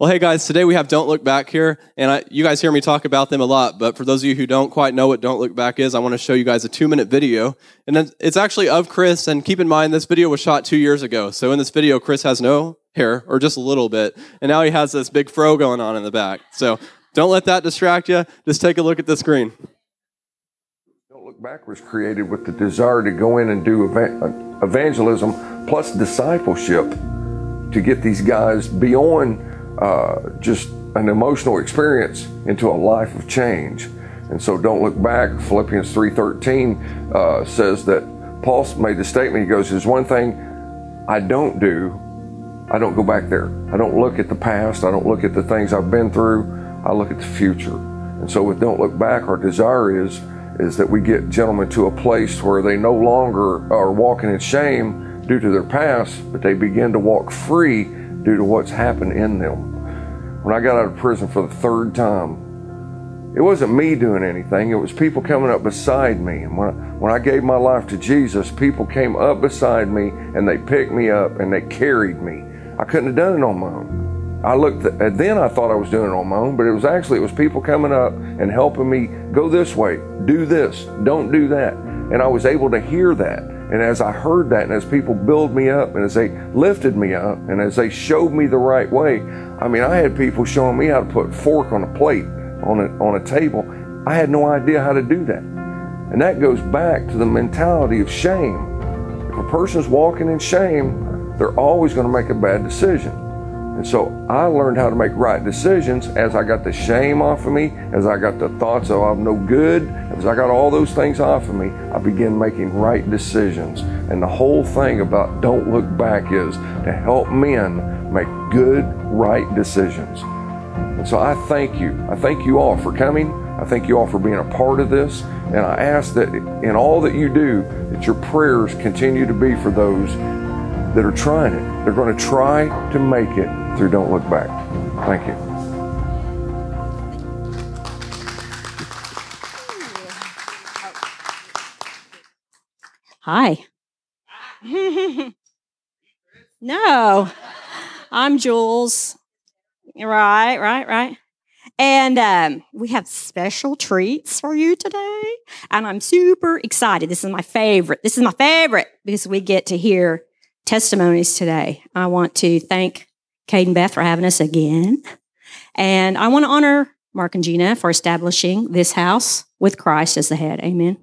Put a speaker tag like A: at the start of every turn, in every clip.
A: Well, hey guys, today we have Don't Look Back here, and I, you guys hear me talk about them a lot. But for those of you who don't quite know what Don't Look Back is, I want to show you guys a two-minute video, and it's actually of Chris. And keep in mind, this video was shot two years ago. So in this video, Chris has no hair, or just a little bit, and now he has this big fro going on in the back. So don't let that distract you. Just take a look at the screen.
B: Don't Look Back was created with the desire to go in and do uh, evangelism plus discipleship to get these guys beyond uh, just an emotional experience into a life of change. And so don't look back. Philippians 3.13 uh, says that Paul made the statement, he goes, there's one thing I don't do. I don't go back there. I don't look at the past. I don't look at the things I've been through. I look at the future. And so with Don't Look Back, our desire is, is that we get gentlemen to a place where they no longer are walking in shame due to their past, but they begin to walk free due to what's happened in them when I got out of prison for the third time, it wasn't me doing anything. It was people coming up beside me. And when I, when I gave my life to Jesus, people came up beside me and they picked me up and they carried me. I couldn't have done it on my own. I looked at, then I thought I was doing it on my own, but it was actually it was people coming up and helping me go this way, do this, don't do that. And I was able to hear that. And as I heard that, and as people built me up, and as they lifted me up, and as they showed me the right way, I mean, I had people showing me how to put fork on a plate on a, on a table. I had no idea how to do that. And that goes back to the mentality of shame. If a person's walking in shame, they're always going to make a bad decision. And so I learned how to make right decisions as I got the shame off of me, as I got the thoughts of I'm no good, as I got all those things off of me, I began making right decisions. And the whole thing about Don't Look Back is to help men make good, right decisions. And so I thank you. I thank you all for coming. I thank you all for being a part of this. And I ask that in all that you do, that your prayers continue to be for those that are trying it. They're going to try to make it through Don't Look Back. Thank you.
C: Hi. no, I'm Jules. Right, right, right. And um, we have special treats for you today. And I'm super excited. This is my favorite. This is my favorite because we get to hear testimonies today. I want to thank Cade and Beth for having us again. And I want to honor Mark and Gina for establishing this house with Christ as the head. Amen.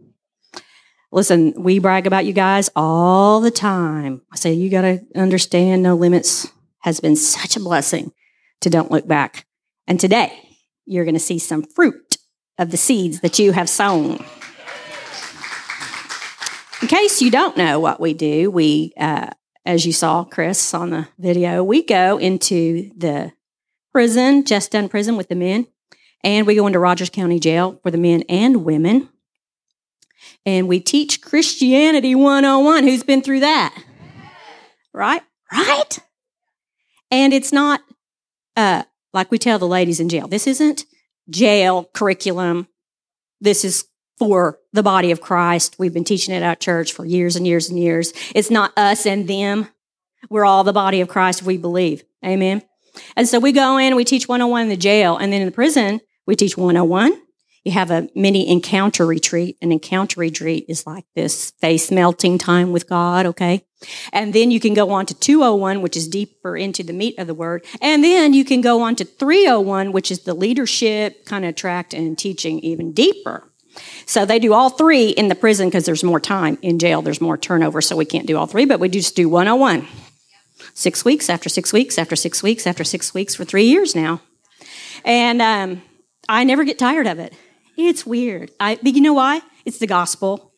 C: Listen, we brag about you guys all the time. I say, you got to understand no limits has been such a blessing to don't look back. And today, you're going to see some fruit of the seeds that you have sown. In case you don't know what we do, we uh, as you saw, Chris, on the video, we go into the prison, just done prison with the men, and we go into Rogers County Jail for the men and women. And we teach Christianity 101. Who's been through that? Right? Right? And it's not uh, like we tell the ladies in jail this isn't jail curriculum. This is for the body of Christ. We've been teaching it at church for years and years and years. It's not us and them. We're all the body of Christ, we believe. Amen. And so we go in, we teach 101 in the jail, and then in the prison, we teach 101. You have a mini encounter retreat. An encounter retreat is like this face melting time with God, okay? And then you can go on to 201, which is deeper into the meat of the word. And then you can go on to 301, which is the leadership kind of tract and teaching even deeper. So they do all three in the prison because there's more time. In jail, there's more turnover, so we can't do all three, but we just do 101. Six weeks after six weeks after six weeks after six weeks for three years now. And um, I never get tired of it. It's weird. I, but you know why? It's the gospel.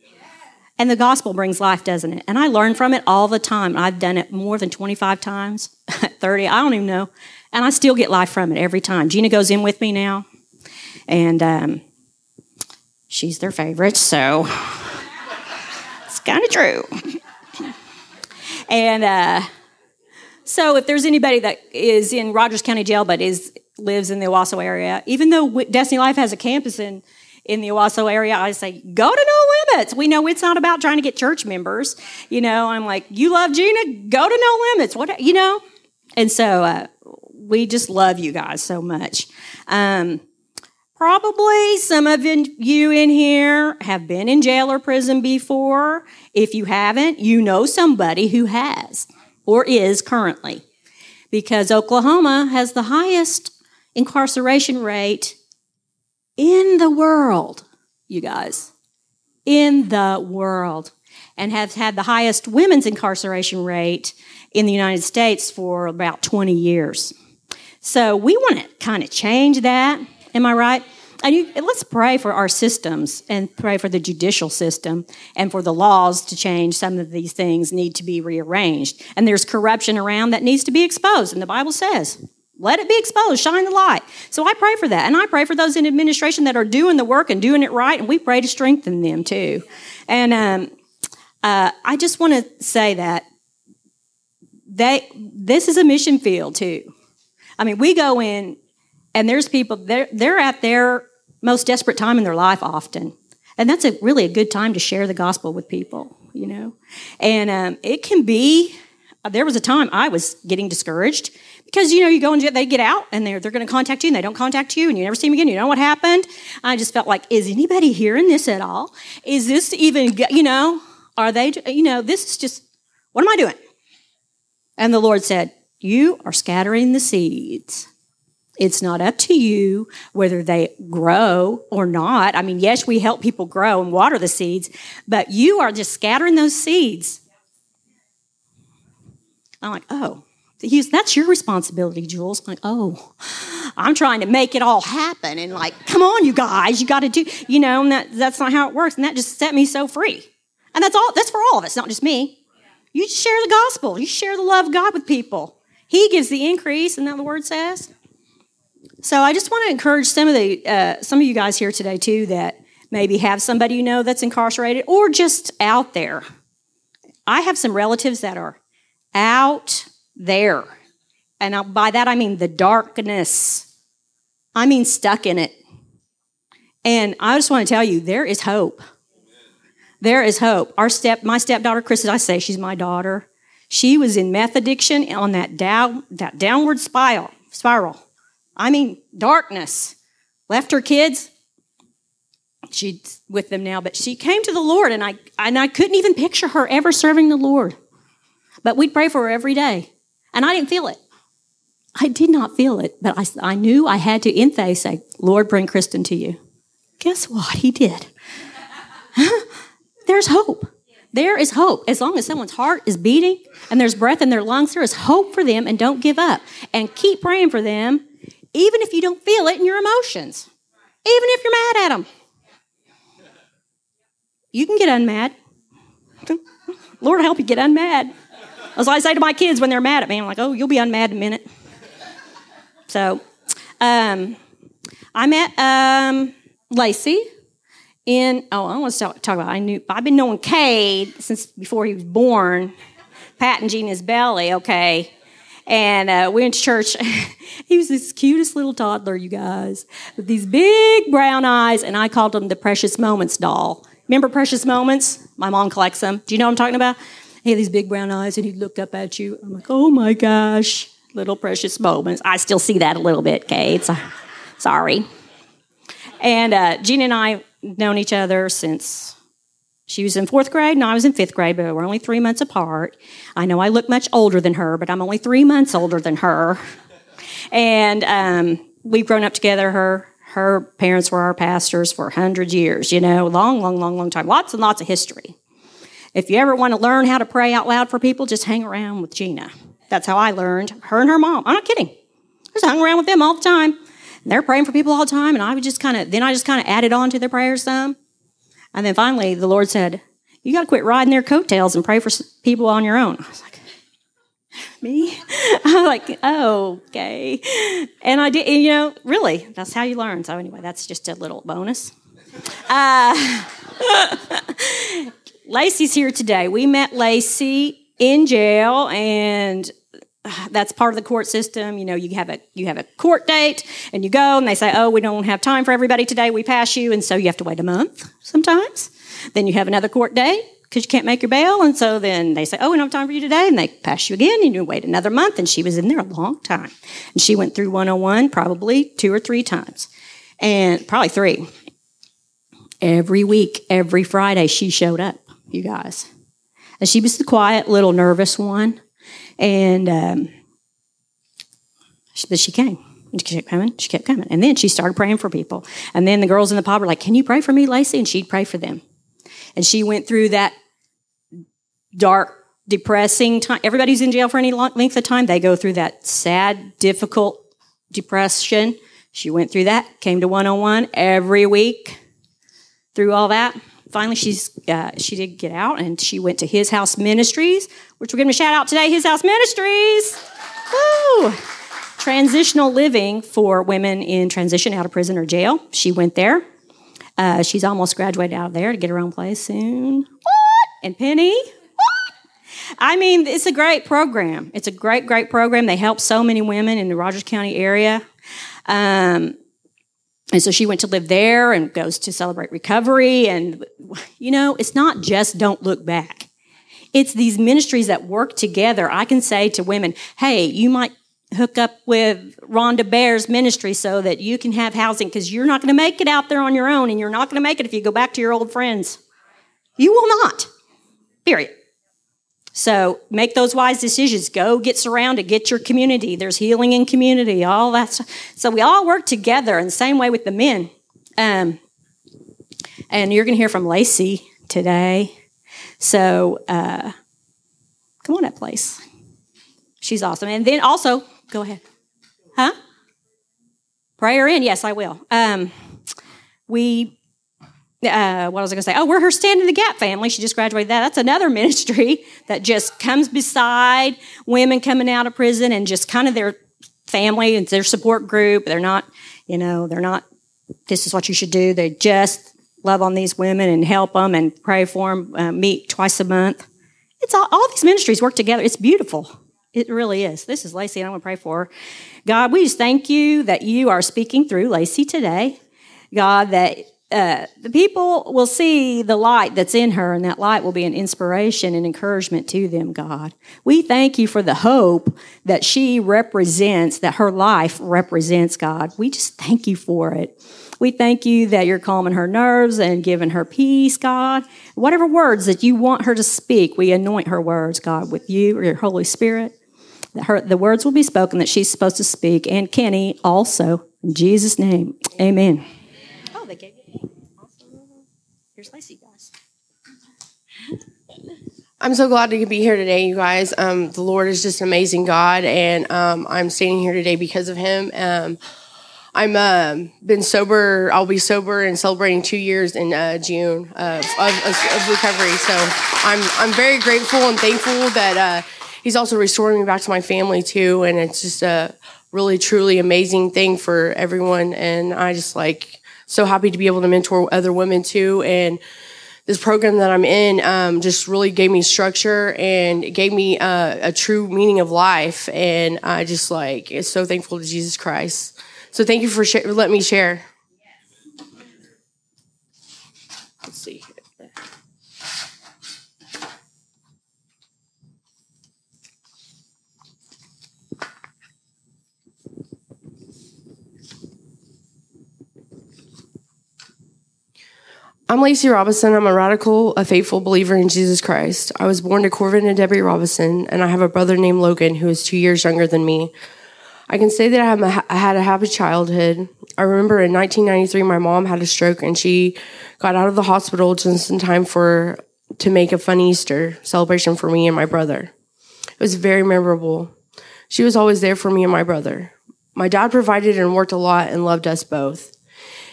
C: And the gospel brings life, doesn't it? And I learn from it all the time. I've done it more than 25 times, 30, I don't even know. And I still get life from it every time. Gina goes in with me now. And um, she's their favorite, so it's kind of true. And uh, so, if there's anybody that is in Rogers County Jail but is lives in the Owasso area, even though Destiny Life has a campus in in the Owasso area, I say go to No Limits. We know it's not about trying to get church members. You know, I'm like, you love Gina, go to No Limits. What you know? And so uh, we just love you guys so much. Um, probably some of you in here have been in jail or prison before. If you haven't, you know somebody who has or is currently. Because Oklahoma has the highest incarceration rate in the world, you guys. In the world. And has had the highest women's incarceration rate in the United States for about 20 years. So we want to kind of change that. Am I right? And, you, and let's pray for our systems and pray for the judicial system and for the laws to change. Some of these things need to be rearranged. And there's corruption around that needs to be exposed. And the Bible says, let it be exposed, shine the light. So I pray for that. And I pray for those in administration that are doing the work and doing it right. And we pray to strengthen them too. And um, uh, I just want to say that they, this is a mission field too. I mean, we go in and there's people, they're, they're at their most desperate time in their life often. And that's a really a good time to share the gospel with people, you know. And um, it can be, there was a time I was getting discouraged because, you know, you go and they get out and they're, they're going to contact you and they don't contact you and you never see them again. You know what happened? I just felt like, is anybody hearing this at all? Is this even, you know, are they, you know, this is just, what am I doing? And the Lord said, You are scattering the seeds. It's not up to you whether they grow or not. I mean, yes, we help people grow and water the seeds, but you are just scattering those seeds. I'm like, oh, that's your responsibility, Jules. I'm like, oh, I'm trying to make it all happen. And like, come on, you guys, you got to do, you know, and that, that's not how it works. And that just set me so free. And that's all, that's for all of us, not just me. You share the gospel. You share the love of God with people. He gives the increase, and that the word says. So I just want to encourage some of the uh, some of you guys here today too that maybe have somebody you know that's incarcerated or just out there. I have some relatives that are out there, and by that I mean the darkness. I mean stuck in it. And I just want to tell you, there is hope. There is hope. Our step, my stepdaughter, Chris, as I say she's my daughter. She was in meth addiction on that down, that downward spiral. Spiral. I mean, darkness. Left her kids. She's with them now, but she came to the Lord, and I and I couldn't even picture her ever serving the Lord. But we'd pray for her every day, and I didn't feel it. I did not feel it, but I, I knew I had to in faith say, Lord, bring Kristen to you. Guess what? He did. there's hope. There is hope. As long as someone's heart is beating and there's breath in their lungs, there is hope for them and don't give up. And keep praying for them, even if you don't feel it in your emotions, even if you're mad at them. You can get unmad. Lord help you get unmad. As I say to my kids when they're mad at me, I'm like, oh, you'll be unmad in a minute. So, um, I met um, Lacey in oh I want to talk, talk about I knew I've been knowing Cade since before he was born, patting Gina's belly, okay. And uh, we went to church. he was this cutest little toddler, you guys, with these big brown eyes, and I called him the Precious Moments doll. Remember Precious Moments? My mom collects them. Do you know what I'm talking about? He had these big brown eyes, and he looked up at you. I'm like, oh my gosh, little precious moments. I still see that a little bit, Cade. Sorry. And uh, Gina and I known each other since she was in fourth grade and I was in fifth grade, but we're only three months apart. I know I look much older than her, but I'm only three months older than her. And um, we've grown up together. Her her parents were our pastors for hundred years. You know, long, long, long, long time. Lots and lots of history. If you ever want to learn how to pray out loud for people, just hang around with Gina. That's how I learned. Her and her mom. I'm not kidding. I just hung around with them all the time they're praying for people all the time, and I would just kind of then I just kind of added on to their prayers some, and then finally the Lord said, "You got to quit riding their coattails and pray for people on your own." I was like, "Me?" I was like, "Oh, okay," and I did. and, You know, really, that's how you learn. So anyway, that's just a little bonus. Uh, Lacey's here today. We met Lacey in jail, and that's part of the court system. You know, you have a you have a court date and you go and they say, "Oh, we don't have time for everybody today. We pass you." And so you have to wait a month sometimes. Then you have another court date because you can't make your bail. And so then they say, oh, we don't have time for you today. And they pass you again and you wait another month. And she was in there a long time. And she went through 101 probably two or three times and probably three. Every week, every Friday, she showed up, you guys. And she was the quiet, little nervous one. And, um, but she came. She kept coming. She kept coming. And then she started praying for people. And then the girls in the pub were like, Can you pray for me, Lacey? And she'd pray for them. And she went through that dark, depressing time. Everybody's in jail for any length of time. They go through that sad, difficult depression. She went through that, came to 101 every week through all that. Finally, she's uh, she did get out, and she went to His House Ministries, which we're going to shout out today. His House Ministries, woo! Transitional living for women in transition out of prison or jail. She went there. Uh, she's almost graduated out of there to get her own place soon. What? And Penny, I mean, it's a great program. It's a great, great program. They help so many women in the Rogers County area. Um, and so she went to live there and goes to celebrate recovery. And, you know, it's not just don't look back. It's these ministries that work together. I can say to women, hey, you might hook up with Rhonda Bear's ministry so that you can have housing because you're not going to make it out there on your own and you're not going to make it if you go back to your old friends. You will not. Period. So make those wise decisions. Go get surrounded, get your community. There's healing in community, all that. Stuff. So we all work together in the same way with the men. Um, and you're going to hear from Lacey today. So uh, come on up, place. She's awesome. And then also, go ahead. Huh? Prayer in. Yes, I will. Um, we uh, what was I going to say? Oh, we're her Stand in the Gap family. She just graduated that. That's another ministry that just comes beside women coming out of prison and just kind of their family and their support group. They're not, you know, they're not, this is what you should do. They just love on these women and help them and pray for them, uh, meet twice a month. It's all, all these ministries work together. It's beautiful. It really is. This is Lacey, and I want to pray for her. God, we just thank you that you are speaking through Lacey today. God, that uh, the people will see the light that's in her, and that light will be an inspiration and encouragement to them, God. We thank you for the hope that she represents, that her life represents, God. We just thank you for it. We thank you that you're calming her nerves and giving her peace, God. Whatever words that you want her to speak, we anoint her words, God, with you or your Holy Spirit. That her, the words will be spoken that she's supposed to speak, and Kenny also. In Jesus' name, amen. Here's Lacey, guys.
D: I'm so glad to be here today, you guys. Um, the Lord is just an amazing God, and um, I'm standing here today because of Him. Um, I'm uh, been sober. I'll be sober and celebrating two years in uh, June of, of, of, recovery. So I'm I'm very grateful and thankful that uh, He's also restoring me back to my family too, and it's just a really truly amazing thing for everyone. And I just like so happy to be able to mentor other women too. And this program that I'm in um, just really gave me structure and it gave me uh, a true meaning of life. And I just like is so thankful to Jesus Christ. So thank you for sh- letting me share. I'm Lacey Robinson. I'm a radical, a faithful believer in Jesus Christ. I was born to Corvin and Debbie Robinson, and I have a brother named Logan who is two years younger than me. I can say that I had a happy childhood. I remember in 1993, my mom had a stroke, and she got out of the hospital just in time for to make a fun Easter celebration for me and my brother. It was very memorable. She was always there for me and my brother. My dad provided and worked a lot and loved us both.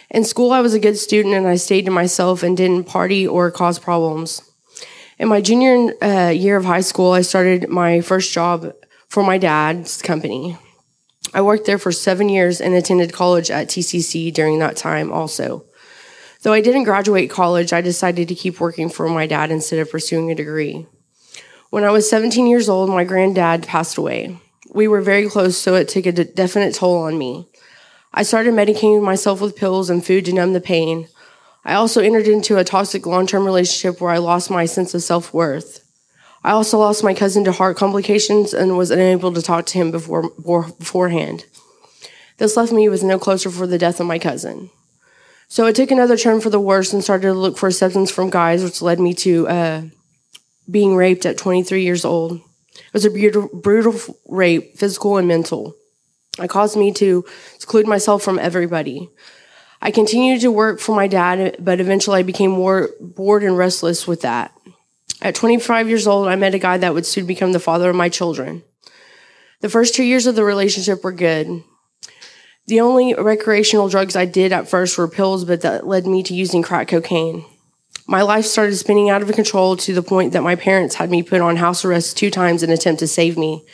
D: In school, I was a good student and I stayed to myself and didn't party or cause problems. In my junior uh, year of high school, I started my first job for my dad's company. I worked there for seven years and attended college at TCC during that time also. Though I didn't graduate college, I decided to keep working for my dad instead of pursuing a degree. When I was 17 years old, my granddad passed away. We were very close, so it took a definite toll on me. I started medicating myself with pills and food to numb the pain. I also entered into a toxic long term relationship where I lost my sense of self worth. I also lost my cousin to heart complications and was unable to talk to him before, beforehand. This left me with no closure for the death of my cousin. So it took another turn for the worse and started to look for acceptance from guys, which led me to uh, being raped at 23 years old. It was a brutal, brutal rape, physical and mental. It caused me to seclude myself from everybody. I continued to work for my dad, but eventually I became more bored and restless with that. At 25 years old, I met a guy that would soon become the father of my children. The first two years of the relationship were good. The only recreational drugs I did at first were pills, but that led me to using crack cocaine. My life started spinning out of control to the point that my parents had me put on house arrest two times in an attempt to save me.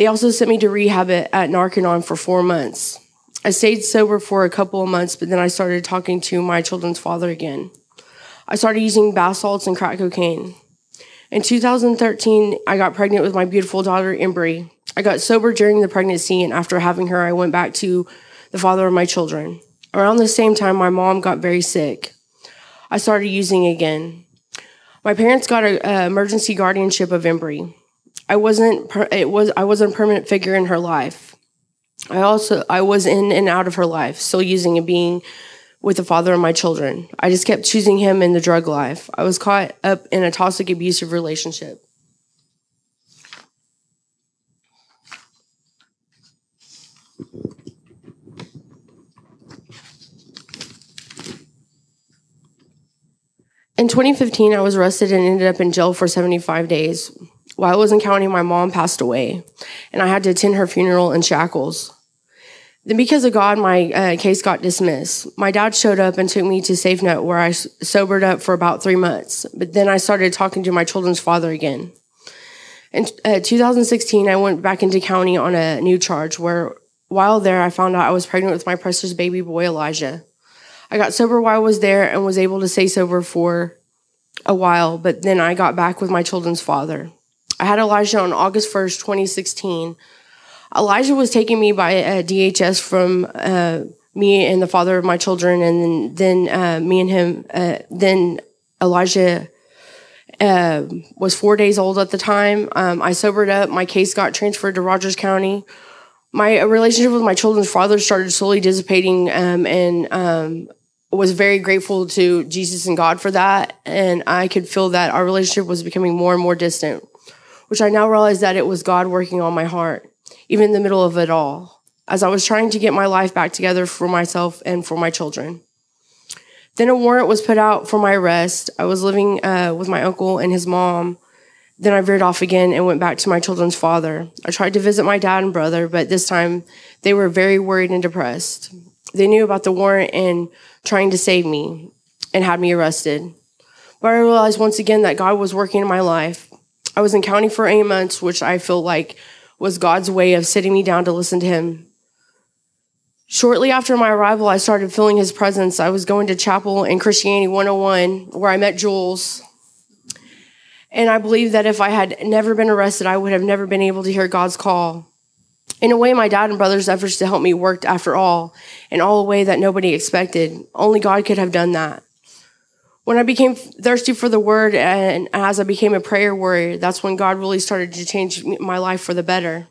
D: They also sent me to rehab at Narconon for four months. I stayed sober for a couple of months, but then I started talking to my children's father again. I started using bath salts and crack cocaine. In 2013, I got pregnant with my beautiful daughter, Embry. I got sober during the pregnancy, and after having her, I went back to the father of my children. Around the same time, my mom got very sick. I started using again. My parents got an emergency guardianship of Embry. I wasn't. It was. I wasn't a permanent figure in her life. I also. I was in and out of her life, still using and being with the father of my children. I just kept choosing him in the drug life. I was caught up in a toxic, abusive relationship. In 2015, I was arrested and ended up in jail for 75 days. While I was in county, my mom passed away, and I had to attend her funeral in shackles. Then, because of God, my uh, case got dismissed. My dad showed up and took me to SafeNet, where I sobered up for about three months. But then I started talking to my children's father again. In uh, 2016, I went back into county on a new charge where, while there, I found out I was pregnant with my precious baby boy, Elijah. I got sober while I was there and was able to stay sober for a while, but then I got back with my children's father. I had Elijah on August 1st, 2016 Elijah was taking me by a DHS from uh, me and the father of my children, and then, then uh, me and him. Uh, then Elijah uh, was four days old at the time. Um, I sobered up. My case got transferred to Rogers County. My relationship with my children's father started slowly dissipating, um, and um, was very grateful to Jesus and God for that. And I could feel that our relationship was becoming more and more distant, which I now realize that it was God working on my heart even in the middle of it all, as I was trying to get my life back together for myself and for my children. Then a warrant was put out for my arrest. I was living uh, with my uncle and his mom. Then I veered off again and went back to my children's father. I tried to visit my dad and brother, but this time they were very worried and depressed. They knew about the warrant and trying to save me and had me arrested. But I realized once again that God was working in my life. I was in county for eight months, which I feel like was God's way of sitting me down to listen to Him. Shortly after my arrival, I started feeling His presence. I was going to chapel in Christianity 101, where I met Jules. And I believe that if I had never been arrested, I would have never been able to hear God's call. In a way, my dad and brother's efforts to help me worked after all, in all a way that nobody expected. Only God could have done that. When I became thirsty for the word and as I became a prayer warrior, that's when God really started to change my life for the better.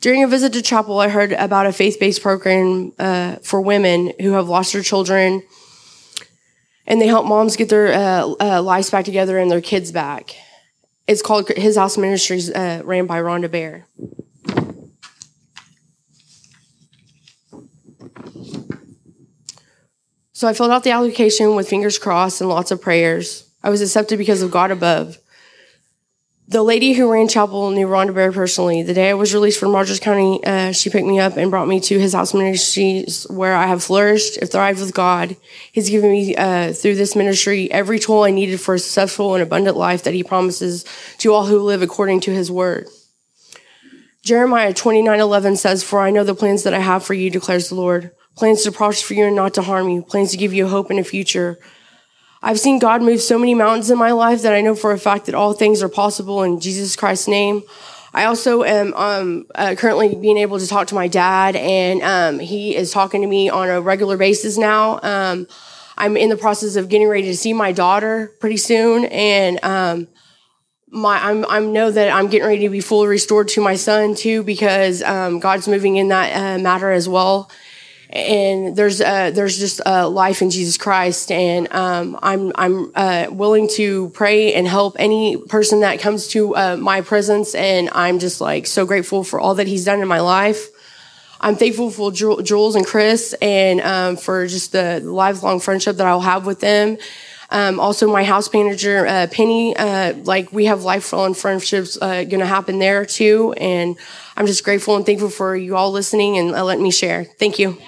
D: During a visit to chapel, I heard about a faith based program uh, for women who have lost their children, and they help moms get their uh, uh, lives back together and their kids back. It's called His House Ministries, uh, ran by Rhonda Bear. So I filled out the application with fingers crossed and lots of prayers. I was accepted because of God above. The lady who ran chapel knew Rhonda Bear personally. The day I was released from Rogers County, uh, she picked me up and brought me to his house ministries where I have flourished and thrived with God. He's given me, uh, through this ministry, every tool I needed for a successful and abundant life that he promises to all who live according to his word. Jeremiah 29 11 says, For I know the plans that I have for you, declares the Lord plans to prosper you and not to harm you, plans to give you hope and a future. I've seen God move so many mountains in my life that I know for a fact that all things are possible in Jesus Christ's name. I also am um, uh, currently being able to talk to my dad, and um, he is talking to me on a regular basis now. Um, I'm in the process of getting ready to see my daughter pretty soon, and um, my I'm I know that I'm getting ready to be fully restored to my son too because um, God's moving in that uh, matter as well. And there's uh, there's just uh, life in Jesus Christ, and um, I'm I'm uh, willing to pray and help any person that comes to uh, my presence, and I'm just like so grateful for all that He's done in my life. I'm thankful for Jules and Chris, and um, for just the lifelong friendship that I'll have with them. Um, also, my house manager, uh, Penny, uh, like we have lifelong friendships going to happen there too. And I'm just grateful and thankful for you all listening and uh, letting me share. Thank you.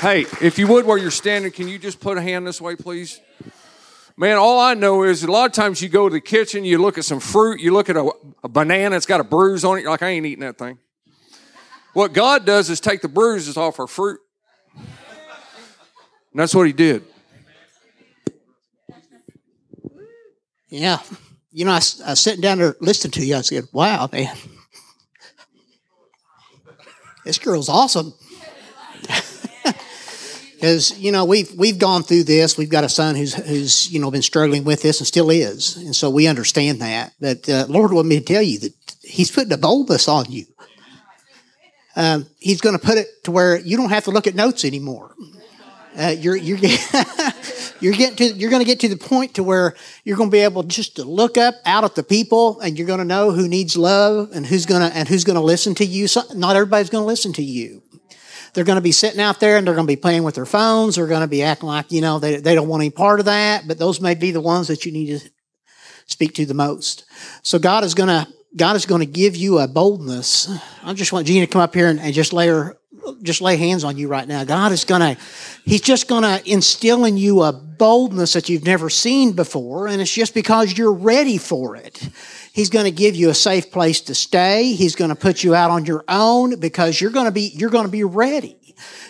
E: Hey, if you would, where you're standing, can you just put a hand this way, please? Man, all I know is a lot of times you go to the kitchen, you look at some fruit, you look at a, a banana, it's got a bruise on it. You're like, I ain't eating that thing. What God does is take the bruises off our fruit. And that's what He did.
F: Yeah. You know, I, I was sitting down there listening to you. I said, wow, man. This girl's awesome because you know we've we've gone through this. We've got a son who's who's you know been struggling with this and still is, and so we understand that. But uh, Lord wanted me to tell you that He's putting a boldness on you. Um, he's going to put it to where you don't have to look at notes anymore. Uh, you're you're you're getting to you're going to get to the point to where you're going to be able just to look up out at the people, and you're going to know who needs love and who's going to and who's going to listen to you. So not everybody's going to listen to you they're going to be sitting out there and they're going to be playing with their phones. They're going to be acting like, you know, they, they don't want any part of that, but those may be the ones that you need to speak to the most. So God is going to, God is going to give you a boldness. I just want Gina to come up here and, and just lay her, just lay hands on you right now. God is going to, He's just going to instill in you a boldness that you've never seen before. And it's just because you're ready for it. He's going to give you a safe place to stay. He's going to put you out on your own because you're going to be, you're going to be ready.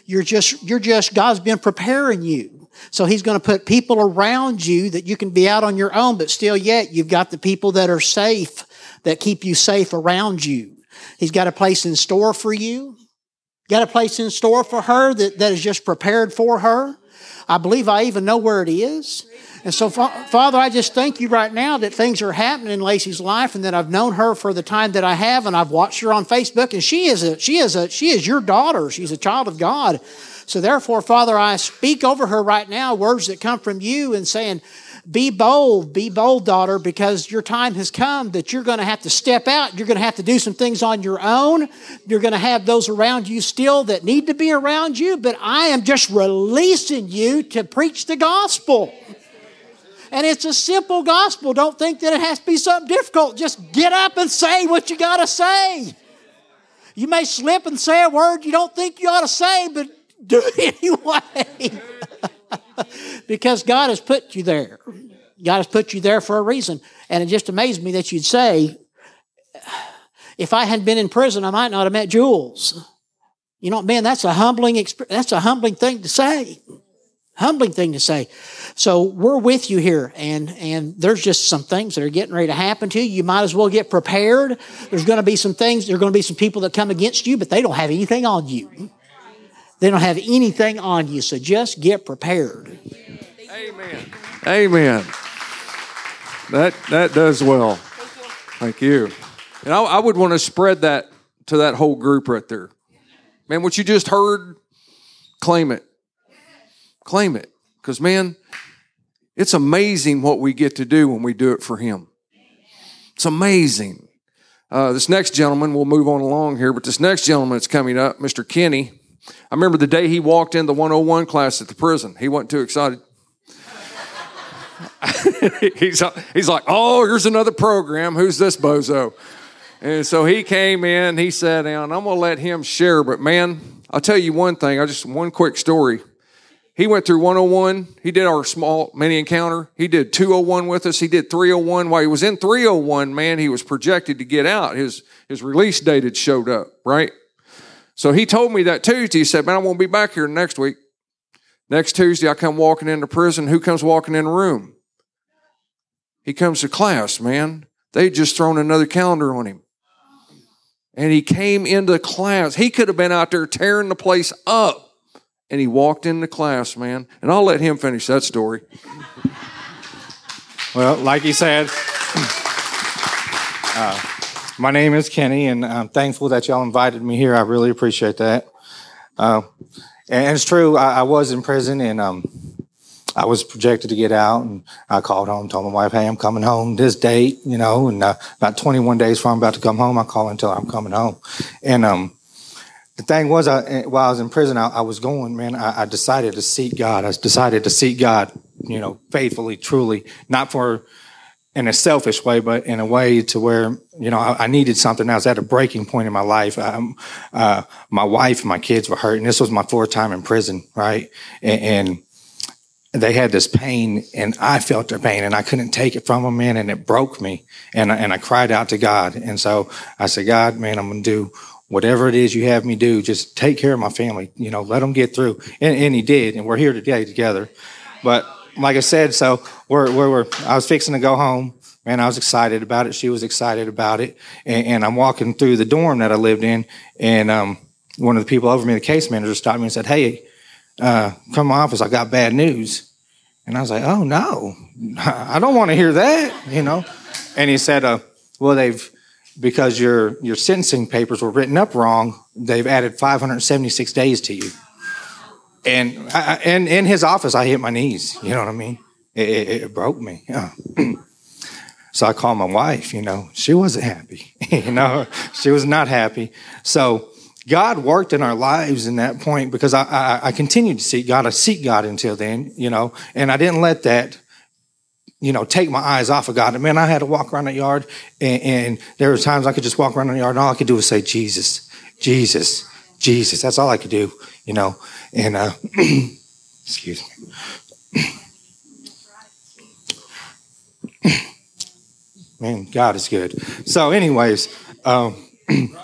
F: You're just, you're just, God's been preparing you. So he's going to put people around you that you can be out on your own, but still yet you've got the people that are safe, that keep you safe around you. He's got a place in store for you. Got a place in store for her that, that is just prepared for her. I believe I even know where it is. And so, Father, I just thank you right now that things are happening in Lacey's life, and that I've known her for the time that I have, and I've watched her on Facebook, and she is a she is a she is your daughter. She's a child of God. So, therefore, Father, I speak over her right now words that come from you, and saying, be bold, be bold, daughter, because your time has come that you're going to have to step out. You're going to have to do some things on your own. You're going to have those around you still that need to be around you, but I am just releasing you to preach the gospel. And it's a simple gospel. Don't think that it has to be something difficult. Just get up and say what you got to say. You may slip and say a word you don't think you ought to say, but do it anyway. because God has put you there. God has put you there for a reason. And it just amazed me that you'd say, if I hadn't been in prison, I might not have met Jules. You know, man, that's a humbling, experience. that's a humbling thing to say humbling thing to say. So we're with you here, and and there's just some things that are getting ready to happen to you. You might as well get prepared. There's going to be some things. There's going to be some people that come against you, but they don't have anything on you. They don't have anything on you. So just get prepared.
E: Amen. Amen. That that does well. Thank you. And I, I would want to spread that to that whole group right there. Man, what you just heard, claim it Claim it. Because, man, it's amazing what we get to do when we do it for Him. It's amazing. Uh, this next gentleman, we'll move on along here, but this next gentleman that's coming up, Mr. Kenny, I remember the day he walked in the 101 class at the prison. He wasn't too excited. he's, he's like, oh, here's another program. Who's this bozo? And so he came in, he sat down. I'm going to let him share, but man, I'll tell you one thing. I just one quick story. He went through 101. He did our small mini encounter. He did 201 with us. He did 301. While he was in 301, man, he was projected to get out. His, his release date had showed up, right? So he told me that Tuesday. He said, man, I won't be back here next week. Next Tuesday, I come walking into prison. Who comes walking in the room? He comes to class, man. They just thrown another calendar on him. And he came into class. He could have been out there tearing the place up. And he walked into class, man. And I'll let him finish that story.
G: Well, like he said, uh, my name is Kenny, and I'm thankful that y'all invited me here. I really appreciate that. Uh, and it's true, I, I, was in prison, and um, I was projected to get out, and I called home, told my wife, "Hey, I'm coming home this date," you know. And uh, about 21 days before I'm about to come home, I call until I'm coming home. And um, the thing was, I, eh, while I was in prison, I, I was going, man. I, I, decided to seek God. I decided to seek God, you know, faithfully, truly, not for in a selfish way, but in a way to where you know I, I needed something. I was at a breaking point in my life. Um, uh, my wife and my kids were hurting. This was my fourth time in prison, right? and, and they had this pain and I felt their pain and I couldn't take it from them, man. And it broke me. And, and I cried out to God. And so I said, God, man, I'm going to do whatever it is you have me do. Just take care of my family, you know, let them get through. And, and he did. And we're here today together. But like I said, so we're, we're, we're, I was fixing to go home. Man, I was excited about it. She was excited about it. And, and I'm walking through the dorm that I lived in. And, um, one of the people over me, the case manager, stopped me and said, Hey, uh, come to my office. I got bad news. And I was like, oh no, I don't want to hear that, you know. And he said, uh, well, they've because your your sentencing papers were written up wrong, they've added 576 days to you. And I, in his office, I hit my knees. You know what I mean? It, it, it broke me. Yeah. so I called my wife. You know, she wasn't happy. you know, she was not happy. So God worked in our lives in that point because I, I, I continued to seek God. I seek God until then, you know, and I didn't let that, you know, take my eyes off of God. And man, I had to walk around the yard, and, and there were times I could just walk around the yard, and all I could do was say, Jesus, Jesus, Jesus. That's all I could do, you know. And uh, excuse me. Man, God is good. So, anyways, um,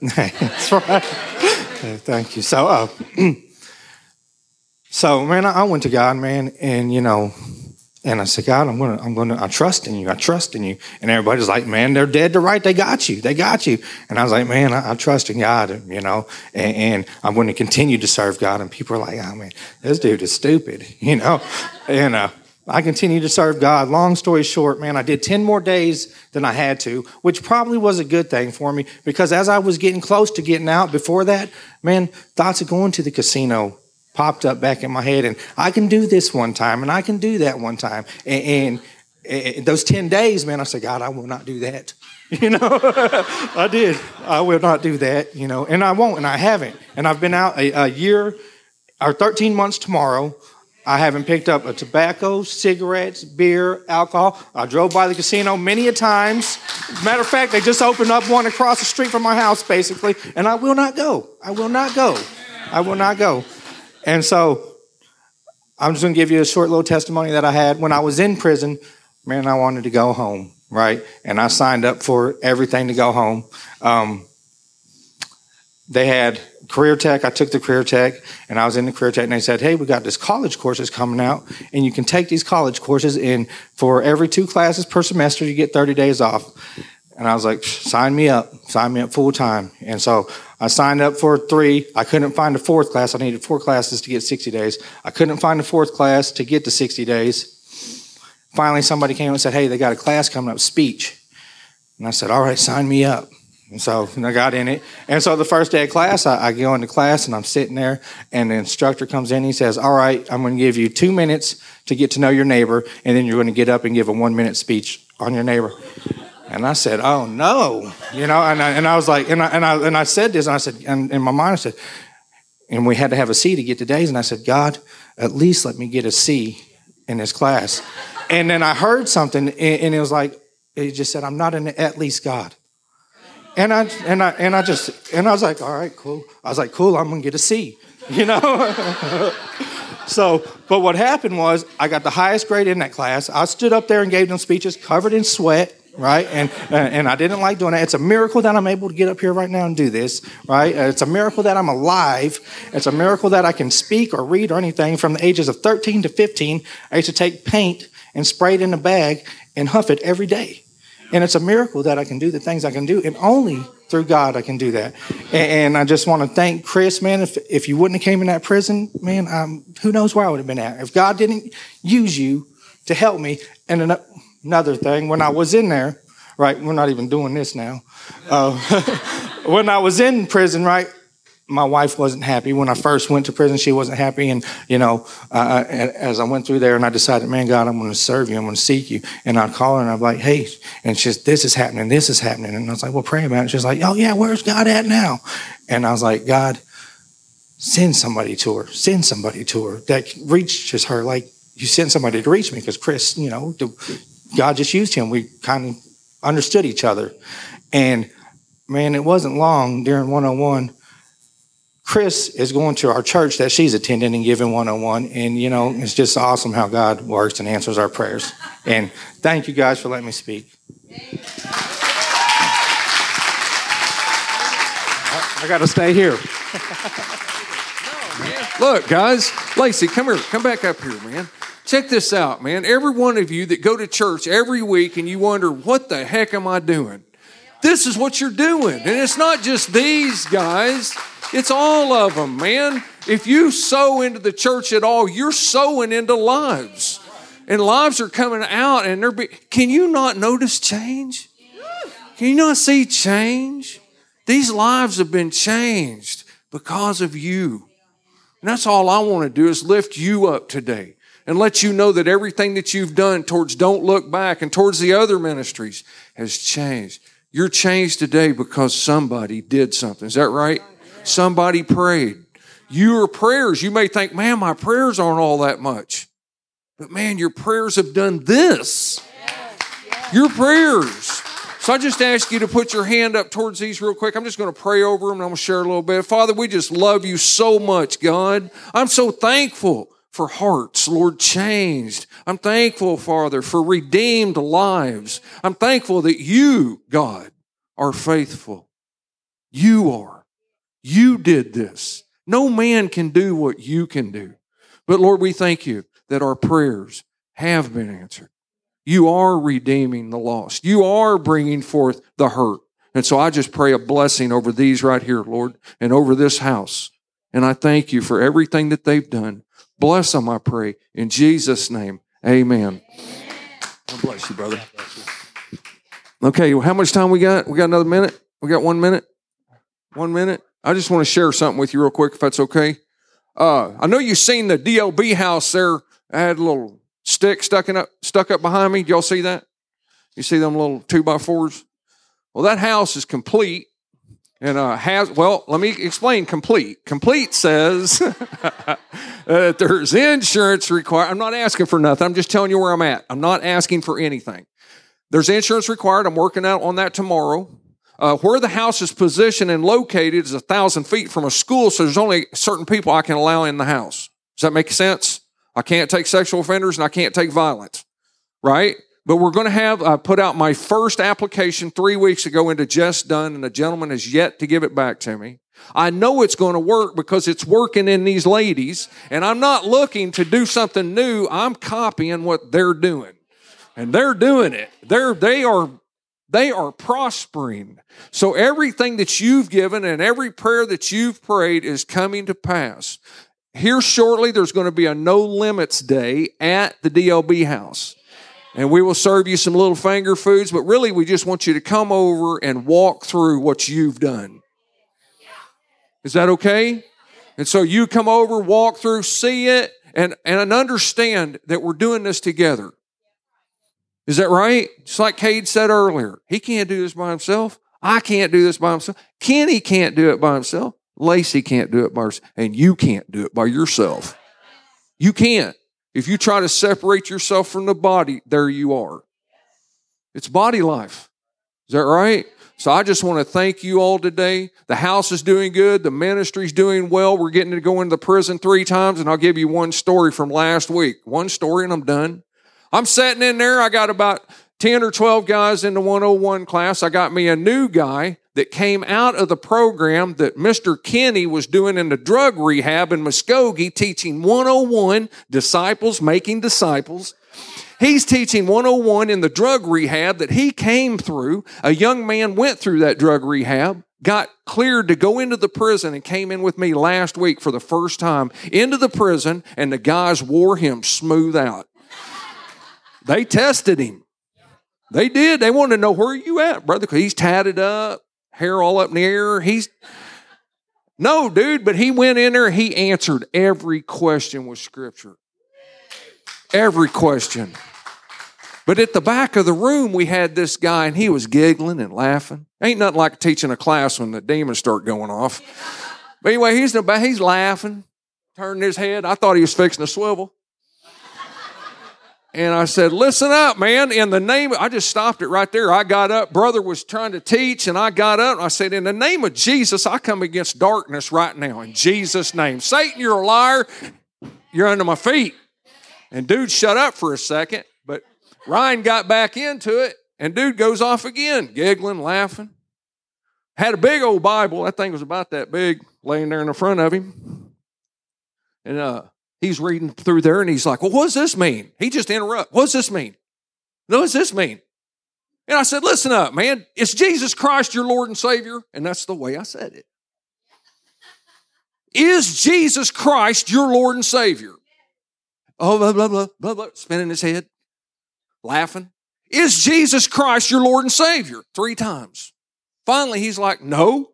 G: That's right. Thank you. So, uh, so man, I went to God, man, and you know, and I said, God, I'm gonna, I'm gonna, I trust in you. I trust in you. And everybody's like, man, they're dead to right. They got you. They got you. And I was like, man, I, I trust in God, you know, and, and, I'm going to continue to serve God. And people are like, oh man, this dude is stupid, you know, and uh, I continued to serve God. Long story short, man, I did 10 more days than I had to, which probably was a good thing for me because as I was getting close to getting out before that, man, thoughts of going to the casino popped up back in my head and I can do this one time and I can do that one time. And, and, and those 10 days, man, I said, God, I will not do that. You know, I did. I will not do that, you know, and I won't, and I haven't. And I've been out a, a year or 13 months tomorrow I haven't picked up a tobacco, cigarettes, beer, alcohol. I drove by the casino many a times. Matter of fact, they just opened up one across the street from my house, basically, and I will not go. I will not go. I will not go. And so I'm just going to give you a short little testimony that I had when I was in prison. Man, I wanted to go home, right? And I signed up for everything to go home. Um, they had career tech. I took the career tech and I was in the career tech and they said, Hey, we got this college courses coming out and you can take these college courses and for every two classes per semester, you get 30 days off. And I was like, sign me up, sign me up full time. And so I signed up for three. I couldn't find a fourth class. I needed four classes to get 60 days. I couldn't find a fourth class to get to 60 days. Finally, somebody came and said, Hey, they got a class coming up, speech. And I said, All right, sign me up. And so I got in it. And so the first day of class, I, I, go into class and I'm sitting there, and the instructor comes in. And he says, All right, I'm going to give you two minutes to get to know your neighbor, and then you're going to get up and give a one minute speech on your neighbor. And I said, Oh no. You know, and I, and I was like, and I, and, I, and I said this, and I said, and in my mind, I said, and we had to have a C to get to days. And I said, God, at least let me get a C in this class. And then I heard something, and it was like, it just said, I'm not an at least God. And I and I and I just and I was like, all right, cool. I was like, cool, I'm gonna get a C, you know. so, but what happened was I got the highest grade in that class. I stood up there and gave them speeches covered in sweat, right? And and I didn't like doing that. It's a miracle that I'm able to get up here right now and do this, right? It's a miracle that I'm alive. It's a miracle that I can speak or read or anything. From the ages of 13 to 15, I used to take paint and spray it in a bag and huff it every day And it's a miracle that I can do the things I can do. And only through God I can do that. And, I just want to thank Chris, man. If, if you wouldn't have came in that prison, man, um, who knows where I would have been at. If God didn't use you to help me. And another thing, when I was in there, right, we're not even doing this now. Uh, when I was in prison, right, my wife wasn't happy when I first went to prison. She wasn't happy, and you know, uh, as I went through there, and I decided, man, God, I'm going to serve you. I'm going to seek you. And I'd call her, and I'm like, hey, and she's, this is happening, this is happening, and I was like, well, pray about it. She's like, oh yeah, where's God at now? And I was like, God, send somebody to her, send somebody to her that reaches her, like you sent somebody to reach me, because Chris, you know, God just used him. We kind of understood each other, and man, it wasn't long during 101 Chris is going to our church that she's attending and giving 101. And, you know, it's just awesome how God works and answers our prayers. And thank you guys for letting me speak.
E: I got to stay here. Look, guys, Lacey, come here. Come back up here, man. Check this out, man. Every one of you that go to church every week and you wonder, what the heck am I doing? This is what you're doing. And it's not just these guys. It's all of them, man. If you sow into the church at all, you're sowing into lives. And lives are coming out and they're be- Can you not notice change? Can you not see change? These lives have been changed because of you. And that's all I want to do is lift you up today and let you know that everything that you've done towards Don't Look Back and towards the other ministries has changed. You're changed today because somebody did something. Is that right? Somebody prayed. Your prayers, you may think, man, my prayers aren't all that much. But man, your prayers have done this. Your prayers. So I just ask you to put your hand up towards these real quick. I'm just going to pray over them and I'm going to share a little bit. Father, we just love you so much, God. I'm so thankful for hearts, Lord, changed. I'm thankful, Father, for redeemed lives. I'm thankful that you, God, are faithful. You are. You did this. No man can do what you can do. But Lord, we thank you that our prayers have been answered. You are redeeming the lost. You are bringing forth the hurt. And so I just pray a blessing over these right here, Lord, and over this house. And I thank you for everything that they've done. Bless them, I pray. In Jesus' name, amen. God bless you, brother. Okay, well, how much time we got? We got another minute? We got one minute? One minute? I just want to share something with you real quick, if that's okay. Uh, I know you've seen the DLB house there. I had a little stick stuck up, stuck up behind me. Y'all see that? You see them little two by fours? Well, that house is complete and uh, has, well, let me explain complete. Complete says that there's insurance required. I'm not asking for nothing. I'm just telling you where I'm at. I'm not asking for anything. There's insurance required. I'm working out on that tomorrow. Uh, where the house is positioned and located is a thousand feet from a school, so there's only certain people I can allow in the house. Does that make sense? I can't take sexual offenders and I can't take violence, right? But we're going to have, I put out my first application three weeks ago into Just Done, and the gentleman has yet to give it back to me. I know it's going to work because it's working in these ladies, and I'm not looking to do something new. I'm copying what they're doing. And they're doing it. They're, they are they are prospering. So everything that you've given and every prayer that you've prayed is coming to pass. Here shortly, there's going to be a no limits day at the DLB house. And we will serve you some little finger foods, but really we just want you to come over and walk through what you've done. Is that okay? And so you come over, walk through, see it, and, and understand that we're doing this together. Is that right? Just like Cade said earlier, he can't do this by himself. I can't do this by himself. Kenny can't do it by himself. Lacey can't do it by herself. And you can't do it by yourself. You can't. If you try to separate yourself from the body, there you are. It's body life. Is that right? So I just want to thank you all today. The house is doing good. The ministry's doing well. We're getting to go into the prison three times, and I'll give you one story from last week. One story, and I'm done. I'm sitting in there. I got about 10 or 12 guys in the 101 class. I got me a new guy that came out of the program that Mr. Kenny was doing in the drug rehab in Muskogee, teaching 101 disciples making disciples. He's teaching 101 in the drug rehab that he came through. A young man went through that drug rehab, got cleared to go into the prison, and came in with me last week for the first time into the prison, and the guys wore him smooth out. They tested him. They did. They wanted to know where are you at, brother, because he's tatted up, hair all up in the air. He's no, dude, but he went in there, he answered every question with scripture. Every question. But at the back of the room, we had this guy, and he was giggling and laughing. Ain't nothing like teaching a class when the demons start going off. But anyway, he's in the back, he's laughing, turning his head. I thought he was fixing a swivel. And I said, Listen up, man. In the name, I just stopped it right there. I got up. Brother was trying to teach, and I got up and I said, In the name of Jesus, I come against darkness right now. In Jesus' name. Satan, you're a liar. You're under my feet. And dude shut up for a second, but Ryan got back into it, and dude goes off again, giggling, laughing. Had a big old Bible. That thing was about that big, laying there in the front of him. And uh, he's reading through there and he's like, Well, what does this mean? He just interrupt. What does this mean? What does this mean? And I said, Listen up, man. It's Jesus Christ, your Lord and Savior. And that's the way I said it. Is Jesus Christ your Lord and Savior? Oh, blah, blah, blah, blah, blah, spinning his head, laughing. Is Jesus Christ your Lord and Savior? Three times. Finally, he's like, No.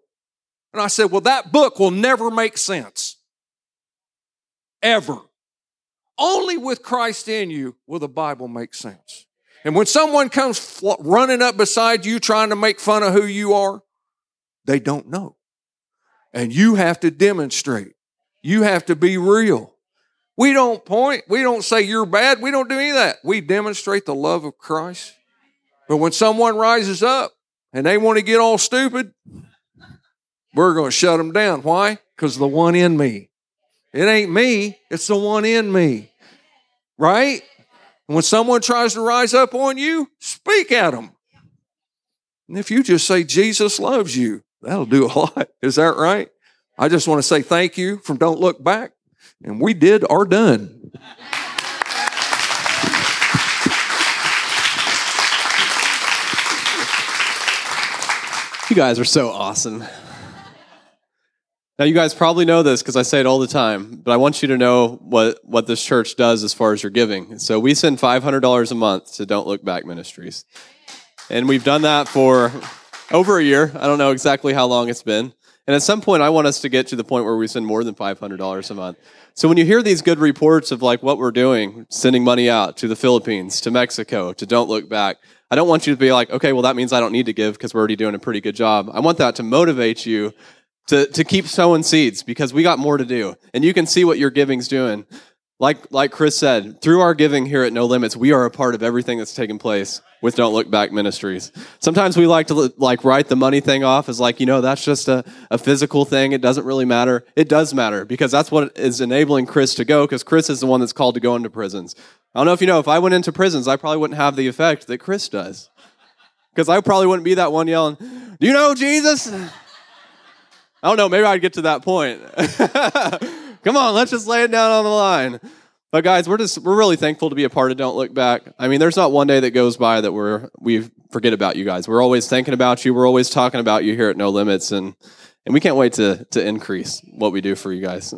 E: And I said, Well, that book will never make sense ever. Only with Christ in you will the Bible make sense. And when someone comes fl- running up beside you trying to make fun of who you are, they don't know. And you have to demonstrate. You have to be real. We don't point, we don't say you're bad, we don't do any of that. We demonstrate the love of Christ. But when someone rises up and they want to get all stupid, we're going to shut them down. Why? Because the one in me it ain't me, it's the one in me. Right? And when someone tries to rise up on you, speak at them. And if you just say, Jesus loves you, that'll do a lot. Is that right? I just want to say thank you from Don't Look Back. And we did our done.
A: You guys are so awesome. Now, you guys probably know this because I say it all the time, but I want you to know what, what this church does as far as your giving. So, we send $500 a month to Don't Look Back Ministries. And we've done that for over a year. I don't know exactly how long it's been. And at some point, I want us to get to the point where we send more than $500 a month. So, when you hear these good reports of like what we're doing, sending money out to the Philippines, to Mexico, to Don't Look Back, I don't want you to be like, okay, well, that means I don't need to give because we're already doing a pretty good job. I want that to motivate you to, to keep sowing seeds because we got more to do. And you can see what your giving's doing. Like, like Chris said, through our giving here at No Limits, we are a part of everything that's taking place with Don't Look Back Ministries. Sometimes we like to like write the money thing off as like, you know, that's just a, a physical thing. It doesn't really matter. It does matter because that's what is enabling Chris to go because Chris is the one that's called to go into prisons. I don't know if you know, if I went into prisons, I probably wouldn't have the effect that Chris does. Because I probably wouldn't be that one yelling, Do you know Jesus? I don't know, maybe I'd get to that point. Come on, let's just lay it down on the line. But guys, we're just we're really thankful to be a part of Don't Look Back. I mean, there's not one day that goes by that we're we forget about you guys. We're always thinking about you. We're always talking about you here at No Limits and and we can't wait to to increase what we do for you guys.